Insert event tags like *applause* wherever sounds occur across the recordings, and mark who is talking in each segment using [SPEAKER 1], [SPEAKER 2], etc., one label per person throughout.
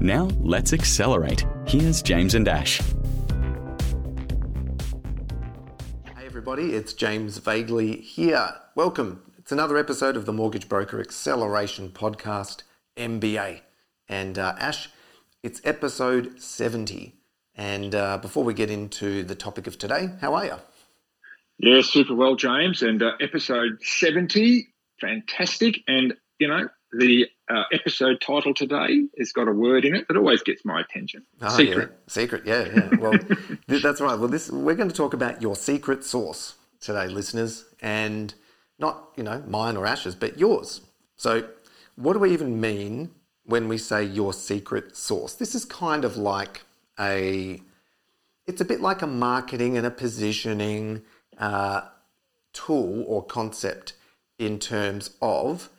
[SPEAKER 1] Now, let's accelerate. Here's James and Ash.
[SPEAKER 2] Hey everybody, it's James Vagley here. Welcome. It's another episode of the Mortgage Broker Acceleration Podcast, MBA. And uh, Ash, it's episode 70. And uh, before we get into the topic of today, how are you?
[SPEAKER 3] Yeah, super well, James. And uh, episode 70, fantastic. And, you know, the uh, episode title today has got a word in it that always gets my attention.
[SPEAKER 2] Oh, secret. Yeah. Secret, yeah, yeah. Well, *laughs* that's right. Well, this we're going to talk about your secret sauce today, listeners, and not you know mine or Ash's, but yours. So, what do we even mean when we say your secret sauce? This is kind of like a, it's a bit like a marketing and a positioning uh, tool or concept in terms of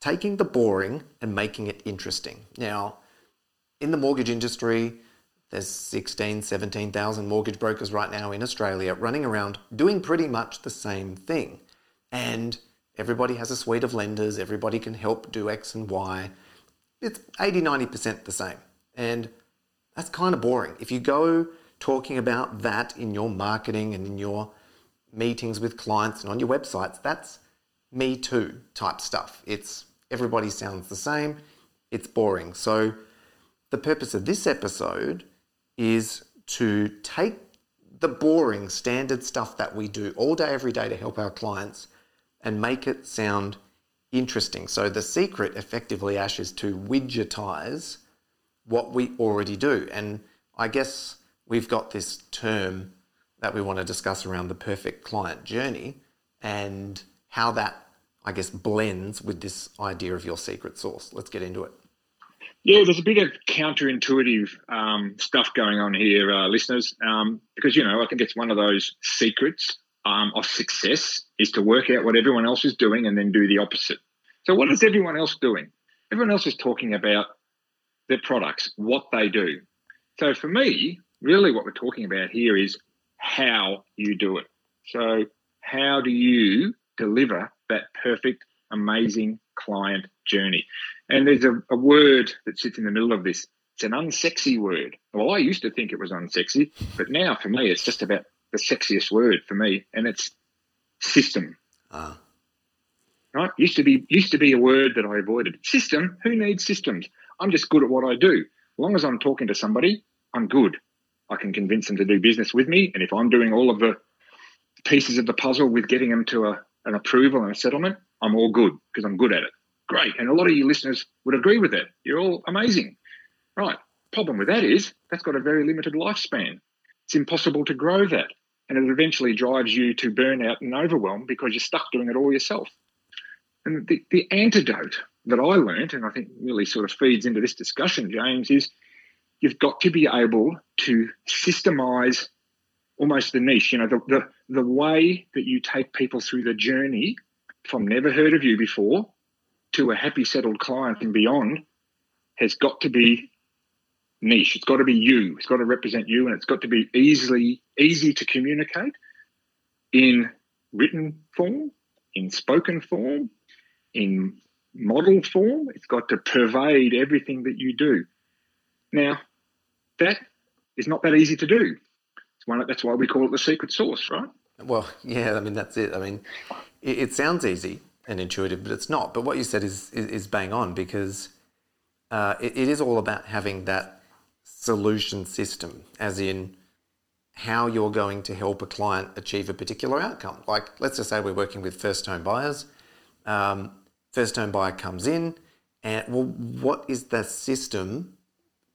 [SPEAKER 2] taking the boring and making it interesting. Now, in the mortgage industry, there's 16, 17,000 mortgage brokers right now in Australia running around doing pretty much the same thing. And everybody has a suite of lenders, everybody can help do X and Y. It's 80, 90% the same. And that's kind of boring. If you go talking about that in your marketing and in your meetings with clients and on your websites, that's me too type stuff. It's everybody sounds the same, it's boring. So, the purpose of this episode is to take the boring standard stuff that we do all day, every day to help our clients and make it sound interesting. So, the secret effectively, Ash, is to widgetize what we already do. And I guess we've got this term that we want to discuss around the perfect client journey and how that I guess, blends with this idea of your secret sauce. Let's get into it.
[SPEAKER 3] Yeah, there's a bit of counterintuitive um, stuff going on here, uh, listeners, um, because, you know, I think it's one of those secrets um, of success is to work out what everyone else is doing and then do the opposite. So, what is everyone else doing? Everyone else is talking about their products, what they do. So, for me, really what we're talking about here is how you do it. So, how do you deliver that perfect, amazing client journey. And there's a, a word that sits in the middle of this. It's an unsexy word. Well, I used to think it was unsexy, but now for me, it's just about the sexiest word for me, and it's system. Ah. Right? Used to be used to be a word that I avoided. System. Who needs systems? I'm just good at what I do. As long as I'm talking to somebody, I'm good. I can convince them to do business with me, and if I'm doing all of the pieces of the puzzle with getting them to a an approval and a settlement, I'm all good because I'm good at it. Great. And a lot of you listeners would agree with that. You're all amazing. Right. Problem with that is that's got a very limited lifespan. It's impossible to grow that. And it eventually drives you to burnout and overwhelm because you're stuck doing it all yourself. And the, the antidote that I learned, and I think really sort of feeds into this discussion, James, is you've got to be able to systemize almost the niche, you know, the, the, the way that you take people through the journey from never heard of you before to a happy settled client and beyond has got to be niche. It's got to be you. It's got to represent you, and it's got to be easily easy to communicate in written form, in spoken form, in model form. It's got to pervade everything that you do. Now, that is not that easy to do one. That's why we call it the secret sauce, right?
[SPEAKER 2] Well, yeah. I mean, that's it. I mean, it, it sounds easy and intuitive, but it's not. But what you said is is, is bang on because uh, it, it is all about having that solution system, as in how you're going to help a client achieve a particular outcome. Like, let's just say we're working with first home buyers. Um, first home buyer comes in, and well, what is the system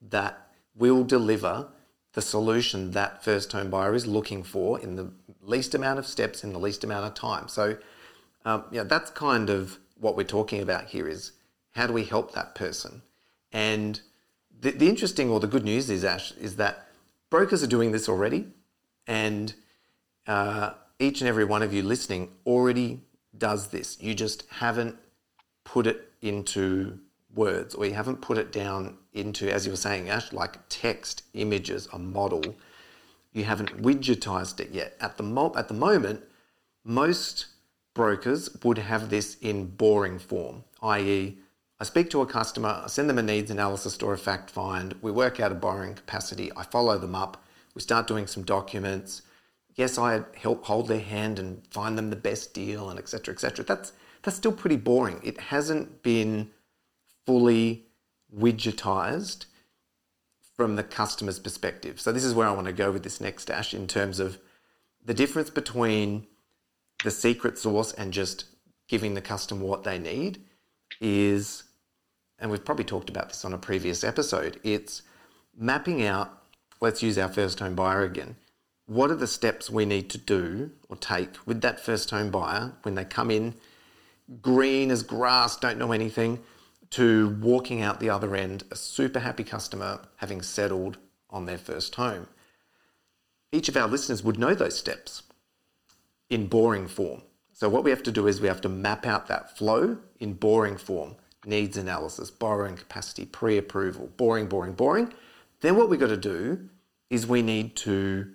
[SPEAKER 2] that will deliver the solution that first home buyer is looking for in the least amount of steps in the least amount of time. So, um, yeah, that's kind of what we're talking about here is how do we help that person? And the, the interesting or the good news is, Ash, is that brokers are doing this already, and uh, each and every one of you listening already does this. You just haven't put it into words or you haven't put it down into, as you were saying, Ash, like text, images, a model. You haven't widgetized it yet. At the, mo- at the moment, most brokers would have this in boring form, i.e., I speak to a customer, I send them a needs analysis or a fact find, we work out a borrowing capacity, I follow them up, we start doing some documents. Yes, I help hold their hand and find them the best deal and etc. etc. That's that's still pretty boring. It hasn't been fully widgetized from the customer's perspective. So this is where I want to go with this next dash in terms of the difference between the secret sauce and just giving the customer what they need is and we've probably talked about this on a previous episode, it's mapping out, let's use our first home buyer again. What are the steps we need to do or take with that first home buyer when they come in, green as grass, don't know anything, to walking out the other end, a super happy customer having settled on their first home? Each of our listeners would know those steps in boring form. So, what we have to do is we have to map out that flow in boring form needs analysis, borrowing capacity, pre approval, boring, boring, boring. Then what we've got to do is we need to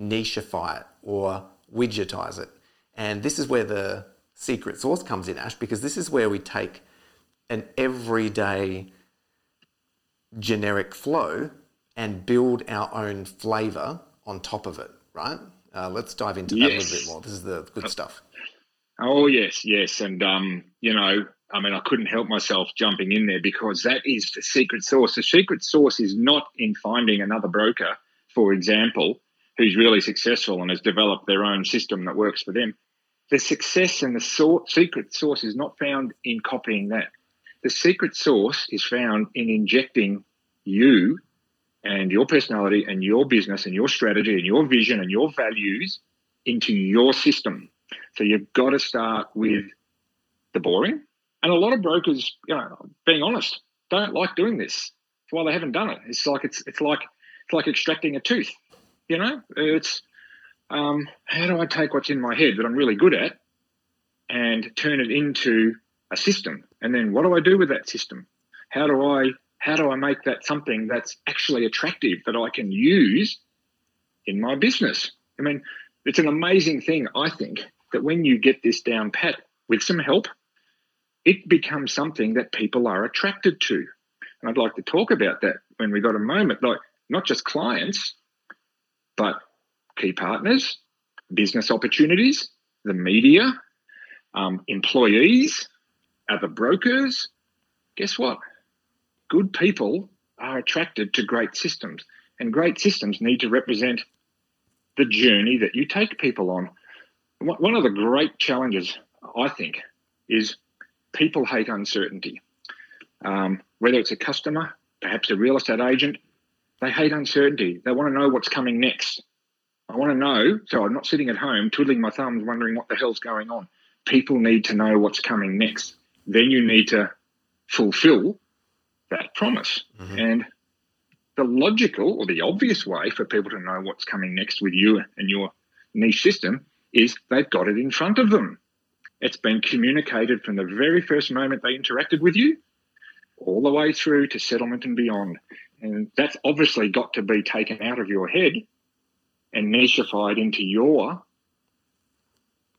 [SPEAKER 2] nicheify it or widgetize it. And this is where the secret sauce comes in, Ash, because this is where we take an everyday generic flow and build our own flavor on top of it, right? Uh, let's dive into that a little bit more. This is the good stuff.
[SPEAKER 3] Oh yes, yes, and um, you know, I mean, I couldn't help myself jumping in there because that is the secret sauce. The secret sauce is not in finding another broker, for example, who's really successful and has developed their own system that works for them. The success and the so- secret sauce is not found in copying that. The secret sauce is found in injecting you and your personality and your business and your strategy and your vision and your values into your system. So you've got to start with the boring, and a lot of brokers, you know, being honest, don't like doing this. That's why they haven't done it. It's like it's it's like it's like extracting a tooth. You know, it's um, how do I take what's in my head that I'm really good at and turn it into a system? And then what do I do with that system? How do I how do I make that something that's actually attractive that I can use in my business? I mean, it's an amazing thing, I think, that when you get this down pat with some help, it becomes something that people are attracted to. And I'd like to talk about that when we got a moment, like not just clients, but key partners, business opportunities, the media, um, employees, other brokers. Guess what? Good people are attracted to great systems, and great systems need to represent the journey that you take people on. One of the great challenges, I think, is people hate uncertainty. Um, whether it's a customer, perhaps a real estate agent, they hate uncertainty. They want to know what's coming next. I want to know, so I'm not sitting at home twiddling my thumbs wondering what the hell's going on. People need to know what's coming next. Then you need to fulfill that promise. Mm-hmm. And the logical or the obvious way for people to know what's coming next with you and your niche system is they've got it in front of them. It's been communicated from the very first moment they interacted with you all the way through to settlement and beyond. And that's obviously got to be taken out of your head and nicheified into your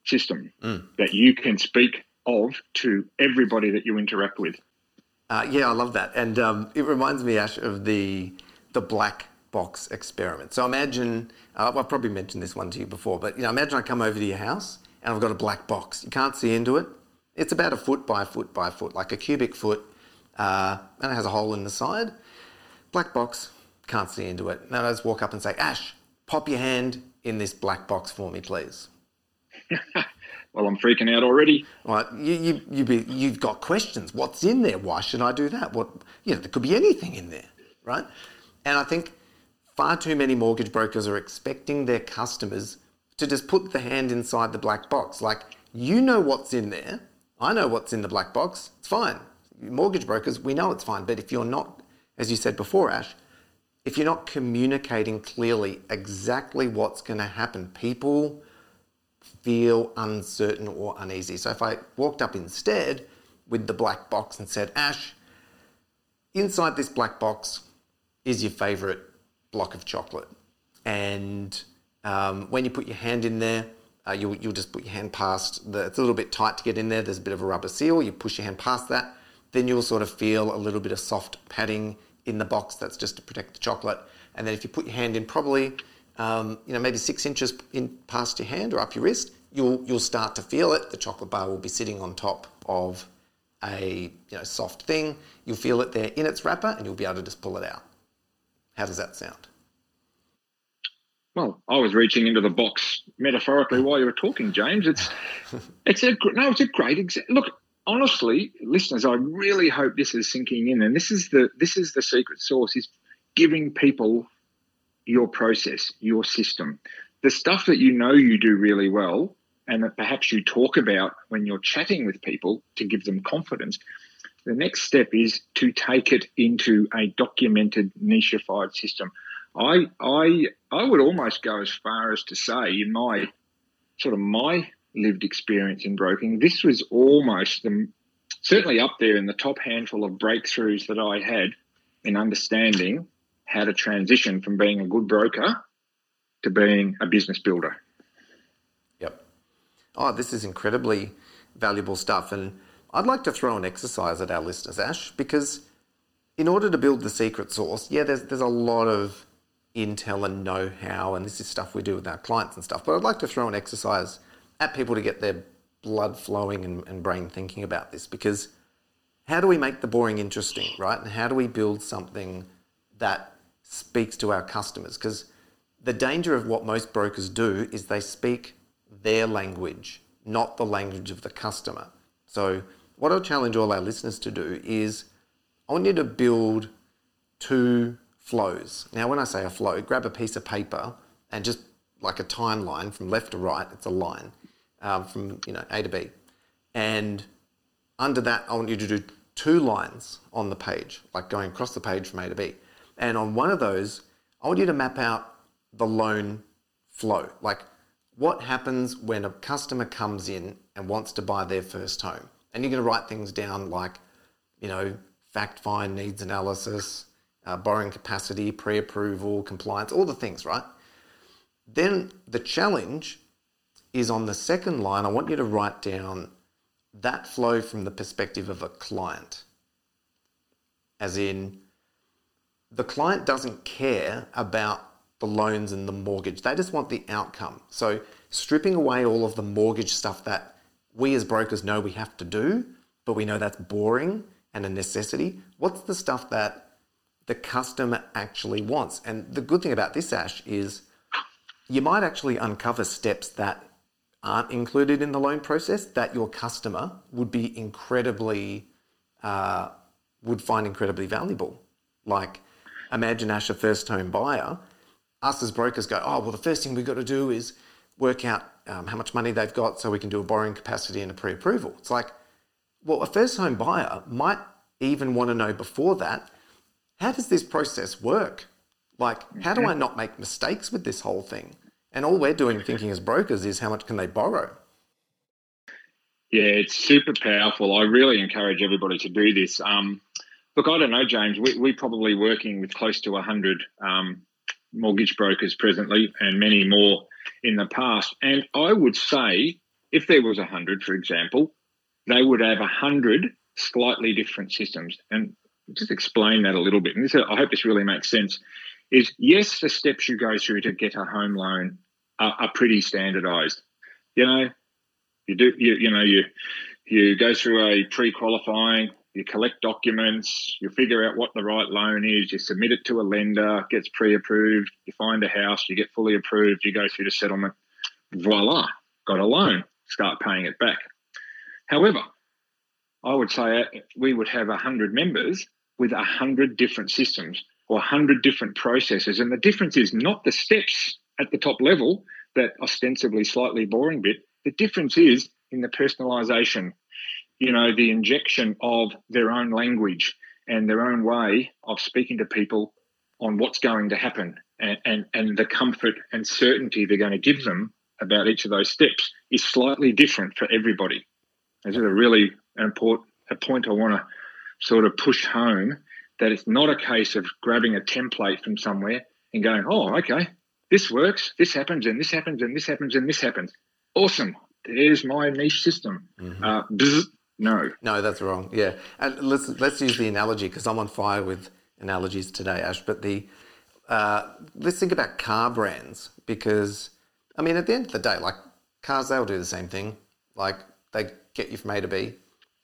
[SPEAKER 3] system mm. that you can speak of to everybody that you interact with.
[SPEAKER 2] Uh, yeah, I love that, and um, it reminds me, Ash, of the the black box experiment. So imagine uh, I've probably mentioned this one to you before, but you know, imagine I come over to your house and I've got a black box. You can't see into it. It's about a foot by a foot by a foot, like a cubic foot, uh, and it has a hole in the side. Black box, can't see into it. Now I just walk up and say, Ash, pop your hand in this black box for me, please. *laughs*
[SPEAKER 3] well, I'm freaking out already.
[SPEAKER 2] Right, you you you be, you've got questions. What's in there? Why should I do that? What you know, there could be anything in there, right? And I think far too many mortgage brokers are expecting their customers to just put the hand inside the black box. Like, you know what's in there. I know what's in the black box. It's fine. Mortgage brokers, we know it's fine. But if you're not, as you said before, Ash, if you're not communicating clearly exactly what's going to happen, people feel uncertain or uneasy. So if I walked up instead with the black box and said, Ash, inside this black box is your favorite block of chocolate. And um, when you put your hand in there, uh, you'll, you'll just put your hand past the, it's a little bit tight to get in there. There's a bit of a rubber seal. You push your hand past that. Then you'll sort of feel a little bit of soft padding in the box. That's just to protect the chocolate. And then if you put your hand in probably, um, you know, maybe six inches in past your hand or up your wrist, you'll, you'll start to feel it. The chocolate bar will be sitting on top of a you know, soft thing. You'll feel it there in its wrapper and you'll be able to just pull it out. How does that sound?
[SPEAKER 3] Well, I was reaching into the box metaphorically while you were talking, James. It's *laughs* it's a no, it's a great example. Look, honestly, listeners, I really hope this is sinking in, and this is the this is the secret sauce: is giving people your process, your system, the stuff that you know you do really well, and that perhaps you talk about when you're chatting with people to give them confidence. The next step is to take it into a documented, nicheified system. I I I would almost go as far as to say, in my sort of my lived experience in broking, this was almost the certainly up there in the top handful of breakthroughs that I had in understanding how to transition from being a good broker to being a business builder.
[SPEAKER 2] Yep. Oh, this is incredibly valuable stuff. And I'd like to throw an exercise at our listeners, Ash, because in order to build the secret sauce, yeah, there's, there's a lot of intel and know how, and this is stuff we do with our clients and stuff. But I'd like to throw an exercise at people to get their blood flowing and, and brain thinking about this because how do we make the boring interesting, right? And how do we build something that speaks to our customers? Because the danger of what most brokers do is they speak their language, not the language of the customer. So, what I'll challenge all our listeners to do is I want you to build two flows. Now, when I say a flow, grab a piece of paper and just like a timeline from left to right, it's a line um, from you know A to B, and under that, I want you to do two lines on the page, like going across the page from A to B. And on one of those, I want you to map out the loan flow, like what happens when a customer comes in and wants to buy their first home. And you're going to write things down like, you know, fact find, needs analysis, uh, borrowing capacity, pre approval, compliance, all the things, right? Then the challenge is on the second line, I want you to write down that flow from the perspective of a client. As in, the client doesn't care about the loans and the mortgage, they just want the outcome. So, stripping away all of the mortgage stuff that we as brokers know we have to do, but we know that's boring and a necessity. What's the stuff that the customer actually wants? And the good thing about this, Ash, is you might actually uncover steps that aren't included in the loan process that your customer would be incredibly uh, would find incredibly valuable. Like imagine Ash a first home buyer. Us as brokers go, oh well, the first thing we've got to do is work out um, how much money they've got so we can do a borrowing capacity and a pre-approval. It's like, well, a first home buyer might even want to know before that, how does this process work? Like, how do I not make mistakes with this whole thing? And all we're doing thinking as brokers is how much can they borrow?
[SPEAKER 3] Yeah, it's super powerful. I really encourage everybody to do this. Um, look, I don't know, James. We, we're probably working with close to 100 um, mortgage brokers presently and many more in the past. And I would say if there was 100, for example, they would have 100 slightly different systems. And just explain that a little bit. And this, I hope this really makes sense is yes, the steps you go through to get a home loan are, are pretty standardized. You know, you do, you, you know, you, you go through a pre-qualifying, you collect documents, you figure out what the right loan is, you submit it to a lender, gets pre-approved, you find a house, you get fully approved, you go through the settlement, voila, got a loan, start paying it back. However, I would say we would have 100 members with 100 different systems or 100 different processes. And the difference is not the steps at the top level, that ostensibly slightly boring bit. The difference is in the personalization, you know, the injection of their own language and their own way of speaking to people on what's going to happen and, and, and the comfort and certainty they're going to give them about each of those steps is slightly different for everybody. This is a really important a point I want to sort of push home that it's not a case of grabbing a template from somewhere and going, oh, okay, this works, this happens, and this happens, and this happens, and this happens. Awesome. There's my niche system. Mm-hmm. Uh, bzz, no.
[SPEAKER 2] No, that's wrong. Yeah. And let's, let's use the analogy because I'm on fire with analogies today, Ash. But the uh, let's think about car brands because, I mean, at the end of the day, like cars, they'll do the same thing. Like they get you from A to B.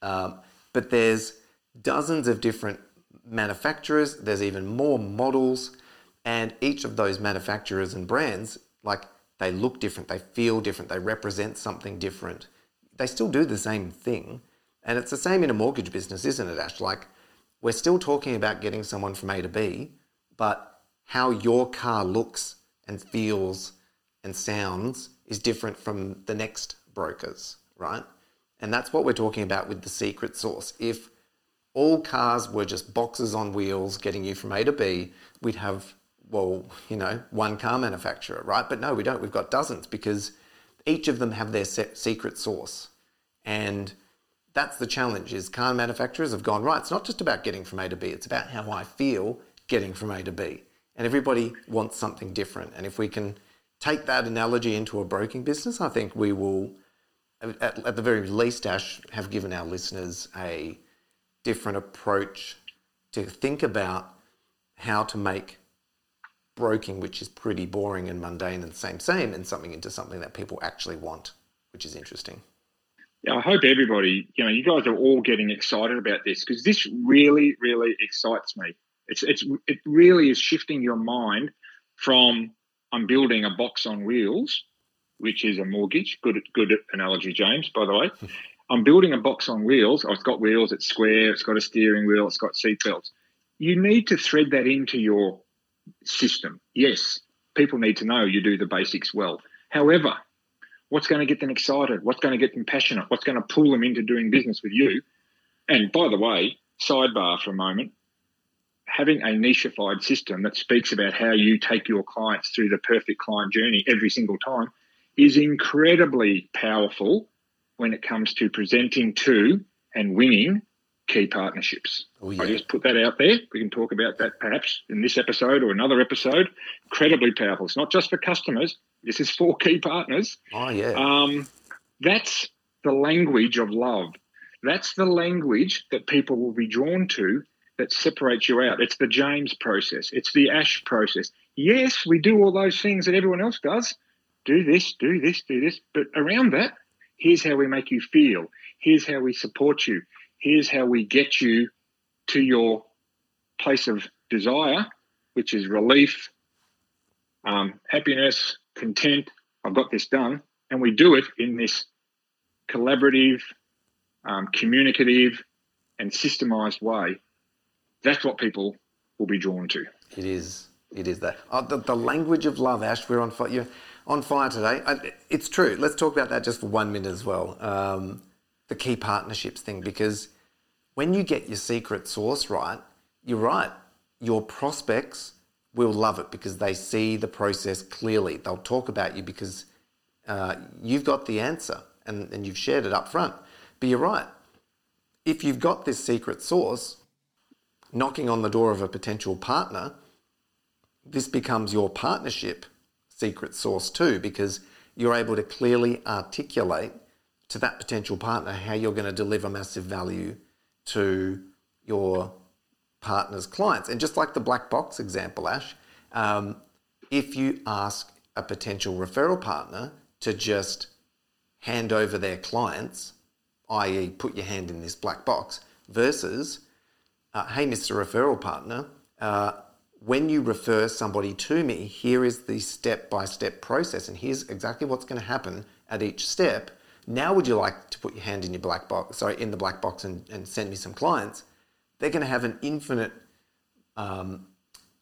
[SPEAKER 2] Um, but there's dozens of different manufacturers, there's even more models, and each of those manufacturers and brands, like they look different, they feel different, they represent something different. They still do the same thing. And it's the same in a mortgage business, isn't it, Ash? Like, we're still talking about getting someone from A to B, but how your car looks and feels and sounds is different from the next brokers, right? And that's what we're talking about with the secret sauce. If all cars were just boxes on wheels getting you from A to B, we'd have, well, you know, one car manufacturer, right? But no, we don't. We've got dozens because each of them have their secret sauce. And that's the challenge is car manufacturers have gone, right, it's not just about getting from A to B, it's about how I feel getting from A to B. And everybody wants something different. And if we can take that analogy into a broking business, I think we will, at, at the very least, Ash, have given our listeners a different approach to think about how to make broking, which is pretty boring and mundane and same, same, and something into something that people actually want, which is interesting.
[SPEAKER 3] I hope everybody, you know, you guys are all getting excited about this because this really, really excites me. It's, it's, it really is shifting your mind from I'm building a box on wheels, which is a mortgage. Good, good analogy, James. By the way, *laughs* I'm building a box on wheels. Oh, it's got wheels, it's square, it's got a steering wheel, it's got seat belts. You need to thread that into your system. Yes, people need to know you do the basics well. However, what's going to get them excited? What's going to get them passionate? What's going to pull them into doing business with you? And by the way, sidebar for a moment, having a nicheified system that speaks about how you take your clients through the perfect client journey every single time is incredibly powerful when it comes to presenting to and winning key partnerships. Oh, yeah. I just put that out there. We can talk about that perhaps in this episode or another episode. Incredibly powerful. It's not just for customers. This is for key partners.
[SPEAKER 2] Oh yeah.
[SPEAKER 3] Um, that's the language of love. That's the language that people will be drawn to that separates you out. It's the James process. It's the Ash process. Yes, we do all those things that everyone else does. Do this, do this, do this. But around that, Here's how we make you feel. Here's how we support you. Here's how we get you to your place of desire, which is relief, um, happiness, content. I've got this done. And we do it in this collaborative, um, communicative, and systemized way. That's what people will be drawn to.
[SPEAKER 2] It is. It is that. Oh, the, the language of love, Ash, we're on fire on fire today. It's true. Let's talk about that just for one minute as well. Um, the key partnerships thing, because when you get your secret sauce right, you're right. Your prospects will love it because they see the process clearly. They'll talk about you because uh, you've got the answer and, and you've shared it up front. But you're right. If you've got this secret sauce knocking on the door of a potential partner, this becomes your partnership secret sauce too, because you're able to clearly articulate to that potential partner how you're going to deliver massive value to your partner's clients. And just like the black box example, Ash, um, if you ask a potential referral partner to just hand over their clients, i.e., put your hand in this black box, versus, uh, hey, Mr. Referral Partner, uh, when you refer somebody to me, here is the step by step process, and here's exactly what's going to happen at each step. Now, would you like to put your hand in your black box, sorry, in the black box and, and send me some clients? They're going to have an infinite um,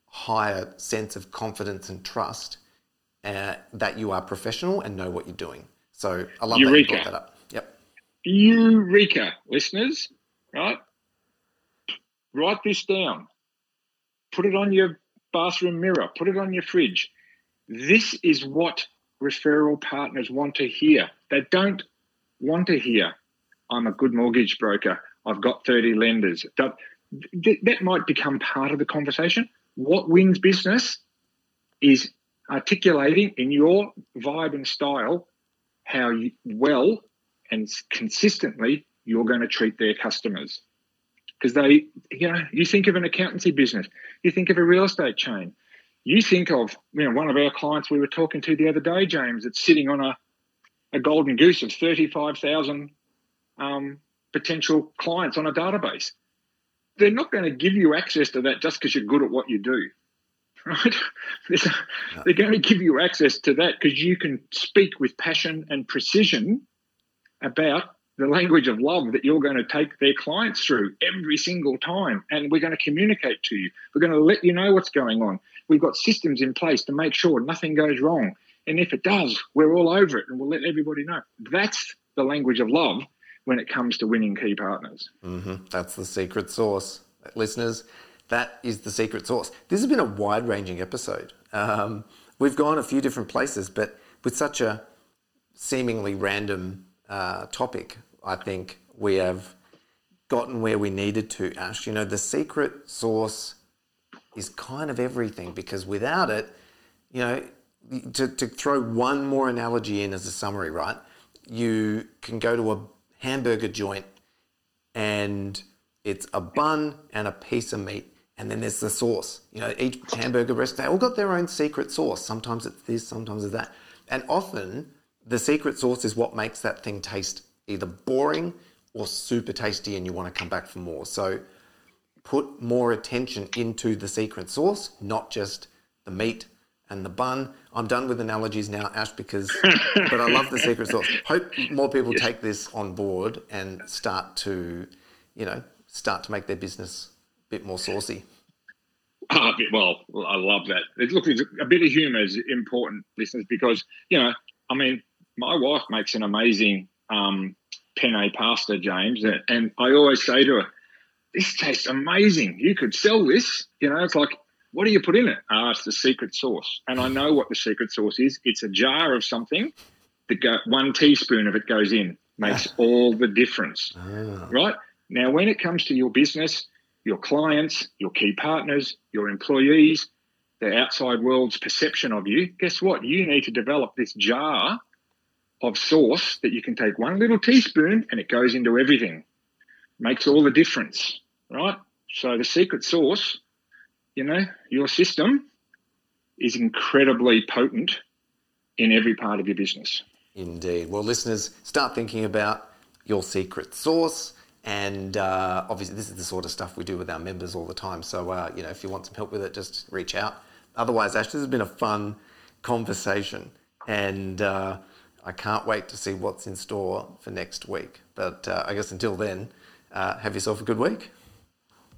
[SPEAKER 2] higher sense of confidence and trust uh, that you are professional and know what you're doing. So I love Eureka. that you brought that up. Yep.
[SPEAKER 3] Eureka, listeners, right? Write this down put it on your bathroom mirror, put it on your fridge. This is what referral partners want to hear. They don't want to hear, I'm a good mortgage broker, I've got 30 lenders. That, that might become part of the conversation. What wins business is articulating in your vibe and style how you, well and consistently you're going to treat their customers. Because they, you know, you think of an accountancy business, you think of a real estate chain, you think of, you know, one of our clients we were talking to the other day, James, that's sitting on a, a golden goose of 35,000 um, potential clients on a database. They're not going to give you access to that just because you're good at what you do. *laughs* Right? They're going to give you access to that because you can speak with passion and precision about the language of love that you're going to take their clients through every single time. And we're going to communicate to you. We're going to let you know what's going on. We've got systems in place to make sure nothing goes wrong. And if it does, we're all over it and we'll let everybody know. That's the language of love when it comes to winning key partners.
[SPEAKER 2] Mm-hmm. That's the secret sauce. Listeners, that is the secret sauce. This has been a wide ranging episode. Um, we've gone a few different places, but with such a seemingly random uh, topic, I think we have gotten where we needed to, Ash. You know, the secret sauce is kind of everything because without it, you know, to, to throw one more analogy in as a summary, right? You can go to a hamburger joint and it's a bun and a piece of meat and then there's the sauce. You know, each hamburger restaurant, they all got their own secret sauce. Sometimes it's this, sometimes it's that. And often the secret sauce is what makes that thing taste either boring or super tasty and you want to come back for more. So put more attention into the secret sauce, not just the meat and the bun. I'm done with analogies now, Ash, because *laughs* but I love the secret sauce. Hope more people yes. take this on board and start to, you know, start to make their business a bit more saucy. *laughs*
[SPEAKER 3] Well, I love that. It, look, a bit of humour is important, listeners, because you know, I mean, my wife makes an amazing um, penne pasta, James, and I always say to her, "This tastes amazing. You could sell this." You know, it's like, what do you put in it? Ah, it's the secret sauce, and I know what the secret sauce is. It's a jar of something that go, one teaspoon of it goes in, makes all the difference, oh. right? Now, when it comes to your business, your clients, your key partners, your employees, the outside world's perception of you, guess what? You need to develop this jar of sauce that you can take one little teaspoon and it goes into everything. Makes all the difference, right? So the secret sauce, you know, your system is incredibly potent in every part of your business.
[SPEAKER 2] Indeed. Well, listeners, start thinking about your secret sauce. And uh, obviously, this is the sort of stuff we do with our members all the time. So, uh, you know, if you want some help with it, just reach out. Otherwise, Ash, this has been a fun conversation. And uh, I can't wait to see what's in store for next week. But uh, I guess until then, uh, have yourself a good week.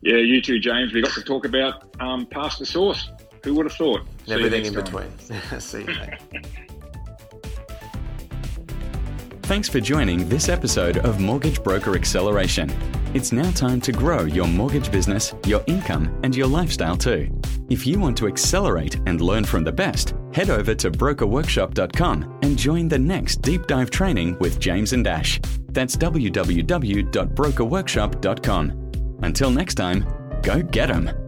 [SPEAKER 3] Yeah, you too, James. We got to talk about um, pasta sauce. Who would have thought?
[SPEAKER 2] everything in time. between. *laughs* see you, mate. *laughs*
[SPEAKER 1] Thanks for joining this episode of Mortgage Broker Acceleration. It's now time to grow your mortgage business, your income, and your lifestyle too. If you want to accelerate and learn from the best, head over to brokerworkshop.com and join the next deep dive training with James and Ash. That's www.brokerworkshop.com. Until next time, go get 'em.